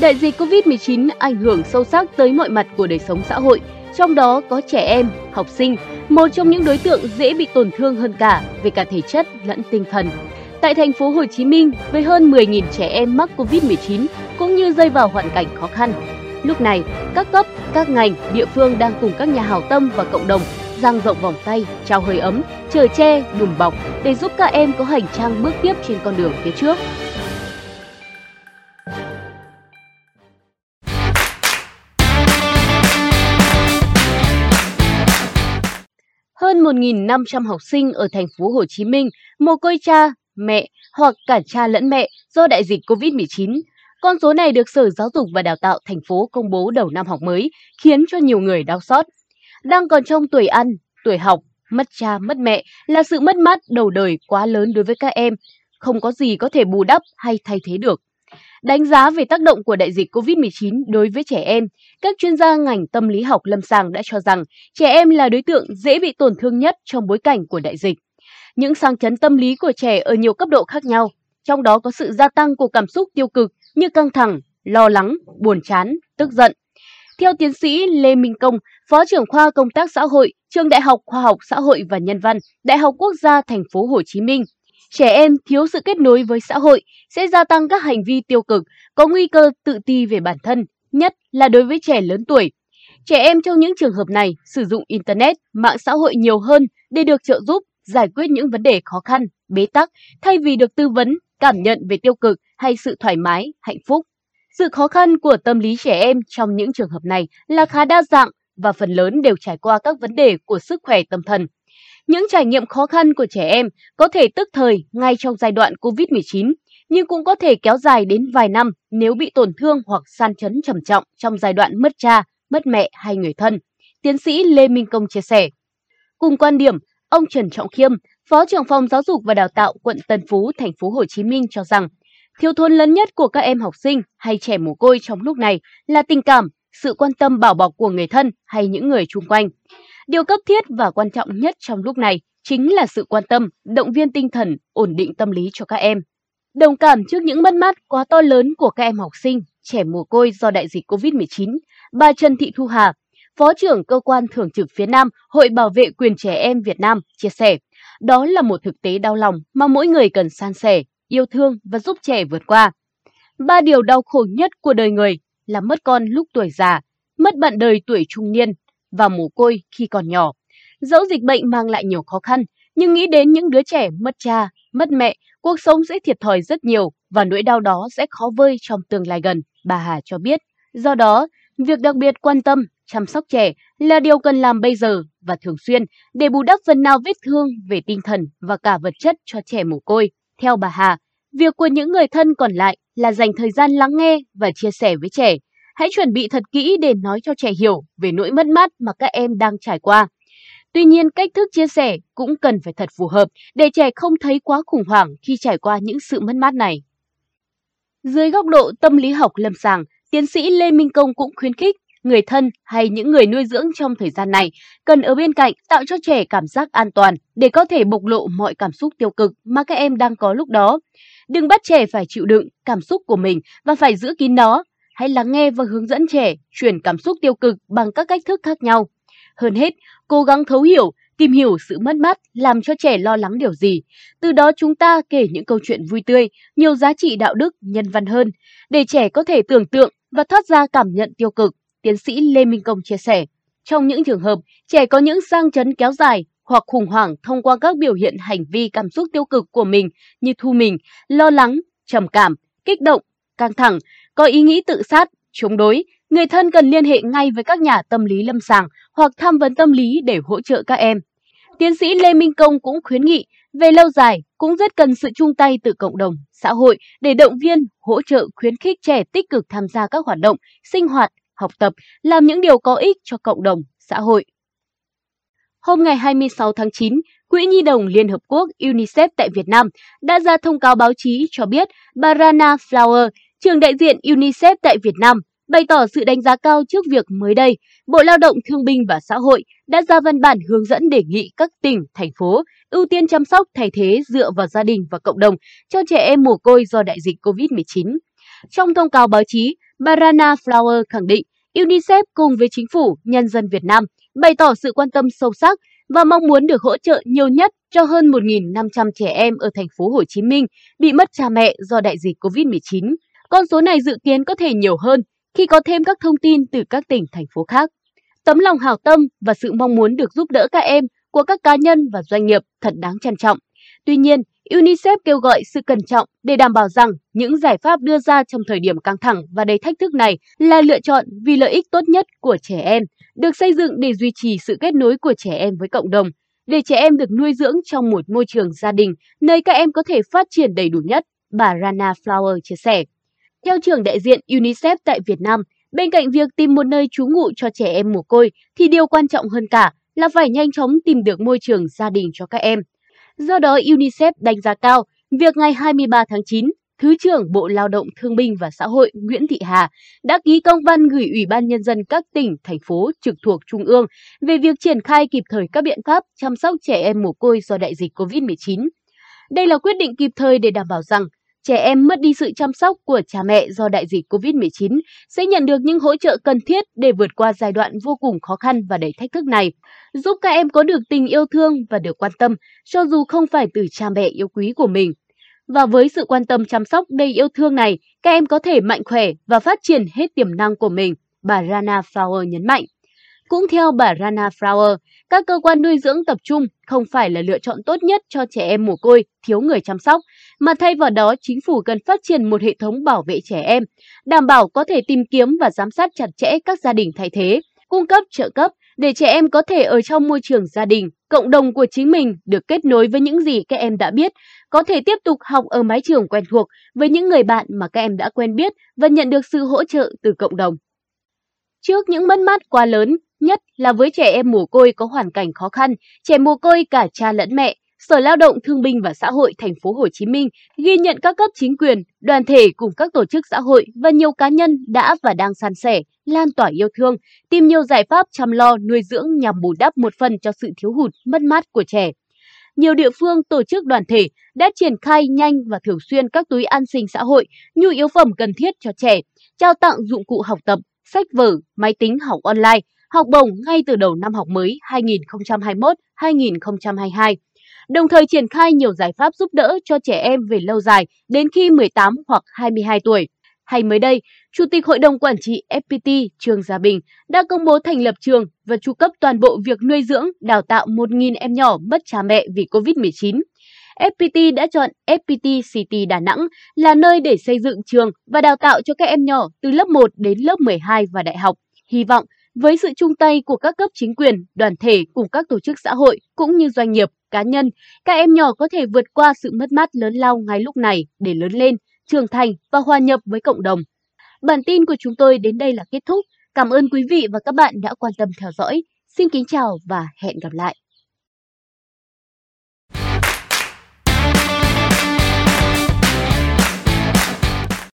Đại dịch Covid-19 ảnh hưởng sâu sắc tới mọi mặt của đời sống xã hội, trong đó có trẻ em, học sinh, một trong những đối tượng dễ bị tổn thương hơn cả về cả thể chất lẫn tinh thần. Tại thành phố Hồ Chí Minh, với hơn 10.000 trẻ em mắc Covid-19 cũng như rơi vào hoàn cảnh khó khăn. Lúc này, các cấp, các ngành, địa phương đang cùng các nhà hảo tâm và cộng đồng dang rộng vòng tay, trao hơi ấm, chở che, đùm bọc để giúp các em có hành trang bước tiếp trên con đường phía trước. 1.500 học sinh ở thành phố Hồ Chí Minh mồ côi cha, mẹ hoặc cả cha lẫn mẹ do đại dịch Covid-19. Con số này được Sở Giáo dục và Đào tạo thành phố công bố đầu năm học mới, khiến cho nhiều người đau xót. Đang còn trong tuổi ăn, tuổi học, mất cha, mất mẹ là sự mất mát đầu đời quá lớn đối với các em, không có gì có thể bù đắp hay thay thế được. Đánh giá về tác động của đại dịch COVID-19 đối với trẻ em, các chuyên gia ngành tâm lý học lâm sàng đã cho rằng trẻ em là đối tượng dễ bị tổn thương nhất trong bối cảnh của đại dịch. Những sang chấn tâm lý của trẻ ở nhiều cấp độ khác nhau, trong đó có sự gia tăng của cảm xúc tiêu cực như căng thẳng, lo lắng, buồn chán, tức giận. Theo tiến sĩ Lê Minh Công, Phó trưởng khoa Công tác xã hội, Trường Đại học Khoa học Xã hội và Nhân văn, Đại học Quốc gia Thành phố Hồ Chí Minh trẻ em thiếu sự kết nối với xã hội sẽ gia tăng các hành vi tiêu cực, có nguy cơ tự ti về bản thân, nhất là đối với trẻ lớn tuổi. Trẻ em trong những trường hợp này sử dụng Internet, mạng xã hội nhiều hơn để được trợ giúp giải quyết những vấn đề khó khăn, bế tắc, thay vì được tư vấn, cảm nhận về tiêu cực hay sự thoải mái, hạnh phúc. Sự khó khăn của tâm lý trẻ em trong những trường hợp này là khá đa dạng và phần lớn đều trải qua các vấn đề của sức khỏe tâm thần. Những trải nghiệm khó khăn của trẻ em có thể tức thời ngay trong giai đoạn COVID-19, nhưng cũng có thể kéo dài đến vài năm nếu bị tổn thương hoặc san chấn trầm trọng trong giai đoạn mất cha, mất mẹ hay người thân. Tiến sĩ Lê Minh Công chia sẻ. Cùng quan điểm, ông Trần Trọng Khiêm, Phó trưởng phòng Giáo dục và Đào tạo quận Tân Phú, thành phố Hồ Chí Minh cho rằng, thiếu thốn lớn nhất của các em học sinh hay trẻ mồ côi trong lúc này là tình cảm, sự quan tâm bảo bọc của người thân hay những người chung quanh. Điều cấp thiết và quan trọng nhất trong lúc này chính là sự quan tâm, động viên tinh thần, ổn định tâm lý cho các em. Đồng cảm trước những mất mát quá to lớn của các em học sinh, trẻ mồ côi do đại dịch COVID-19, bà Trần Thị Thu Hà, Phó trưởng cơ quan thường trực phía Nam Hội Bảo vệ quyền trẻ em Việt Nam chia sẻ, đó là một thực tế đau lòng mà mỗi người cần san sẻ, yêu thương và giúp trẻ vượt qua. Ba điều đau khổ nhất của đời người là mất con lúc tuổi già, mất bạn đời tuổi trung niên và mồ côi khi còn nhỏ. Dẫu dịch bệnh mang lại nhiều khó khăn, nhưng nghĩ đến những đứa trẻ mất cha, mất mẹ, cuộc sống sẽ thiệt thòi rất nhiều và nỗi đau đó sẽ khó vơi trong tương lai gần, bà Hà cho biết. Do đó, việc đặc biệt quan tâm, chăm sóc trẻ là điều cần làm bây giờ và thường xuyên để bù đắp phần nào vết thương về tinh thần và cả vật chất cho trẻ mồ côi. Theo bà Hà, việc của những người thân còn lại là dành thời gian lắng nghe và chia sẻ với trẻ, Hãy chuẩn bị thật kỹ để nói cho trẻ hiểu về nỗi mất mát mà các em đang trải qua. Tuy nhiên, cách thức chia sẻ cũng cần phải thật phù hợp để trẻ không thấy quá khủng hoảng khi trải qua những sự mất mát này. Dưới góc độ tâm lý học lâm sàng, tiến sĩ Lê Minh Công cũng khuyến khích người thân hay những người nuôi dưỡng trong thời gian này cần ở bên cạnh tạo cho trẻ cảm giác an toàn để có thể bộc lộ mọi cảm xúc tiêu cực mà các em đang có lúc đó. Đừng bắt trẻ phải chịu đựng cảm xúc của mình và phải giữ kín nó hãy lắng nghe và hướng dẫn trẻ chuyển cảm xúc tiêu cực bằng các cách thức khác nhau. Hơn hết, cố gắng thấu hiểu, tìm hiểu sự mất mát làm cho trẻ lo lắng điều gì. Từ đó chúng ta kể những câu chuyện vui tươi, nhiều giá trị đạo đức, nhân văn hơn, để trẻ có thể tưởng tượng và thoát ra cảm nhận tiêu cực, tiến sĩ Lê Minh Công chia sẻ. Trong những trường hợp, trẻ có những sang chấn kéo dài hoặc khủng hoảng thông qua các biểu hiện hành vi cảm xúc tiêu cực của mình như thu mình, lo lắng, trầm cảm, kích động, căng thẳng, có ý nghĩ tự sát, chống đối, người thân cần liên hệ ngay với các nhà tâm lý lâm sàng hoặc tham vấn tâm lý để hỗ trợ các em. Tiến sĩ Lê Minh Công cũng khuyến nghị về lâu dài cũng rất cần sự chung tay từ cộng đồng, xã hội để động viên, hỗ trợ khuyến khích trẻ tích cực tham gia các hoạt động, sinh hoạt, học tập, làm những điều có ích cho cộng đồng, xã hội. Hôm ngày 26 tháng 9, Quỹ Nhi đồng Liên Hợp Quốc UNICEF tại Việt Nam đã ra thông cáo báo chí cho biết bà Rana Flower, Trường đại diện UNICEF tại Việt Nam bày tỏ sự đánh giá cao trước việc mới đây, Bộ Lao động Thương binh và Xã hội đã ra văn bản hướng dẫn đề nghị các tỉnh, thành phố ưu tiên chăm sóc thay thế dựa vào gia đình và cộng đồng cho trẻ em mồ côi do đại dịch COVID-19. Trong thông cáo báo chí, Barana Flower khẳng định UNICEF cùng với chính phủ, nhân dân Việt Nam bày tỏ sự quan tâm sâu sắc và mong muốn được hỗ trợ nhiều nhất cho hơn 1.500 trẻ em ở thành phố Hồ Chí Minh bị mất cha mẹ do đại dịch COVID-19. Con số này dự kiến có thể nhiều hơn khi có thêm các thông tin từ các tỉnh, thành phố khác. Tấm lòng hảo tâm và sự mong muốn được giúp đỡ các em của các cá nhân và doanh nghiệp thật đáng trân trọng. Tuy nhiên, UNICEF kêu gọi sự cẩn trọng để đảm bảo rằng những giải pháp đưa ra trong thời điểm căng thẳng và đầy thách thức này là lựa chọn vì lợi ích tốt nhất của trẻ em, được xây dựng để duy trì sự kết nối của trẻ em với cộng đồng, để trẻ em được nuôi dưỡng trong một môi trường gia đình nơi các em có thể phát triển đầy đủ nhất, bà Rana Flower chia sẻ. Theo trưởng đại diện UNICEF tại Việt Nam, bên cạnh việc tìm một nơi trú ngụ cho trẻ em mồ côi thì điều quan trọng hơn cả là phải nhanh chóng tìm được môi trường gia đình cho các em. Do đó UNICEF đánh giá cao việc ngày 23 tháng 9, Thứ trưởng Bộ Lao động Thương binh và Xã hội Nguyễn Thị Hà đã ký công văn gửi Ủy ban Nhân dân các tỉnh, thành phố trực thuộc Trung ương về việc triển khai kịp thời các biện pháp chăm sóc trẻ em mồ côi do đại dịch COVID-19. Đây là quyết định kịp thời để đảm bảo rằng trẻ em mất đi sự chăm sóc của cha mẹ do đại dịch COVID-19 sẽ nhận được những hỗ trợ cần thiết để vượt qua giai đoạn vô cùng khó khăn và đầy thách thức này, giúp các em có được tình yêu thương và được quan tâm, cho dù không phải từ cha mẹ yêu quý của mình. Và với sự quan tâm chăm sóc đầy yêu thương này, các em có thể mạnh khỏe và phát triển hết tiềm năng của mình, bà Rana Flower nhấn mạnh. Cũng theo bà Rana Flower, các cơ quan nuôi dưỡng tập trung không phải là lựa chọn tốt nhất cho trẻ em mồ côi, thiếu người chăm sóc, mà thay vào đó chính phủ cần phát triển một hệ thống bảo vệ trẻ em, đảm bảo có thể tìm kiếm và giám sát chặt chẽ các gia đình thay thế, cung cấp trợ cấp để trẻ em có thể ở trong môi trường gia đình, cộng đồng của chính mình được kết nối với những gì các em đã biết, có thể tiếp tục học ở mái trường quen thuộc với những người bạn mà các em đã quen biết và nhận được sự hỗ trợ từ cộng đồng. Trước những mất mát quá lớn, nhất là với trẻ em mồ côi có hoàn cảnh khó khăn, trẻ mồ côi cả cha lẫn mẹ, Sở Lao động Thương binh và Xã hội thành phố Hồ Chí Minh ghi nhận các cấp chính quyền, đoàn thể cùng các tổ chức xã hội và nhiều cá nhân đã và đang san sẻ, lan tỏa yêu thương, tìm nhiều giải pháp chăm lo nuôi dưỡng nhằm bù đắp một phần cho sự thiếu hụt, mất mát của trẻ. Nhiều địa phương, tổ chức đoàn thể đã triển khai nhanh và thường xuyên các túi an sinh xã hội, nhu yếu phẩm cần thiết cho trẻ, trao tặng dụng cụ học tập, sách vở, máy tính học online, học bổng ngay từ đầu năm học mới 2021-2022 đồng thời triển khai nhiều giải pháp giúp đỡ cho trẻ em về lâu dài đến khi 18 hoặc 22 tuổi. Hay mới đây, Chủ tịch Hội đồng Quản trị FPT Trương Gia Bình đã công bố thành lập trường và tru cấp toàn bộ việc nuôi dưỡng, đào tạo 1.000 em nhỏ mất cha mẹ vì COVID-19. FPT đã chọn FPT City Đà Nẵng là nơi để xây dựng trường và đào tạo cho các em nhỏ từ lớp 1 đến lớp 12 và đại học. Hy vọng với sự chung tay của các cấp chính quyền, đoàn thể cùng các tổ chức xã hội cũng như doanh nghiệp, cá nhân, các em nhỏ có thể vượt qua sự mất mát lớn lao ngay lúc này để lớn lên, trưởng thành và hòa nhập với cộng đồng. Bản tin của chúng tôi đến đây là kết thúc. Cảm ơn quý vị và các bạn đã quan tâm theo dõi. Xin kính chào và hẹn gặp lại.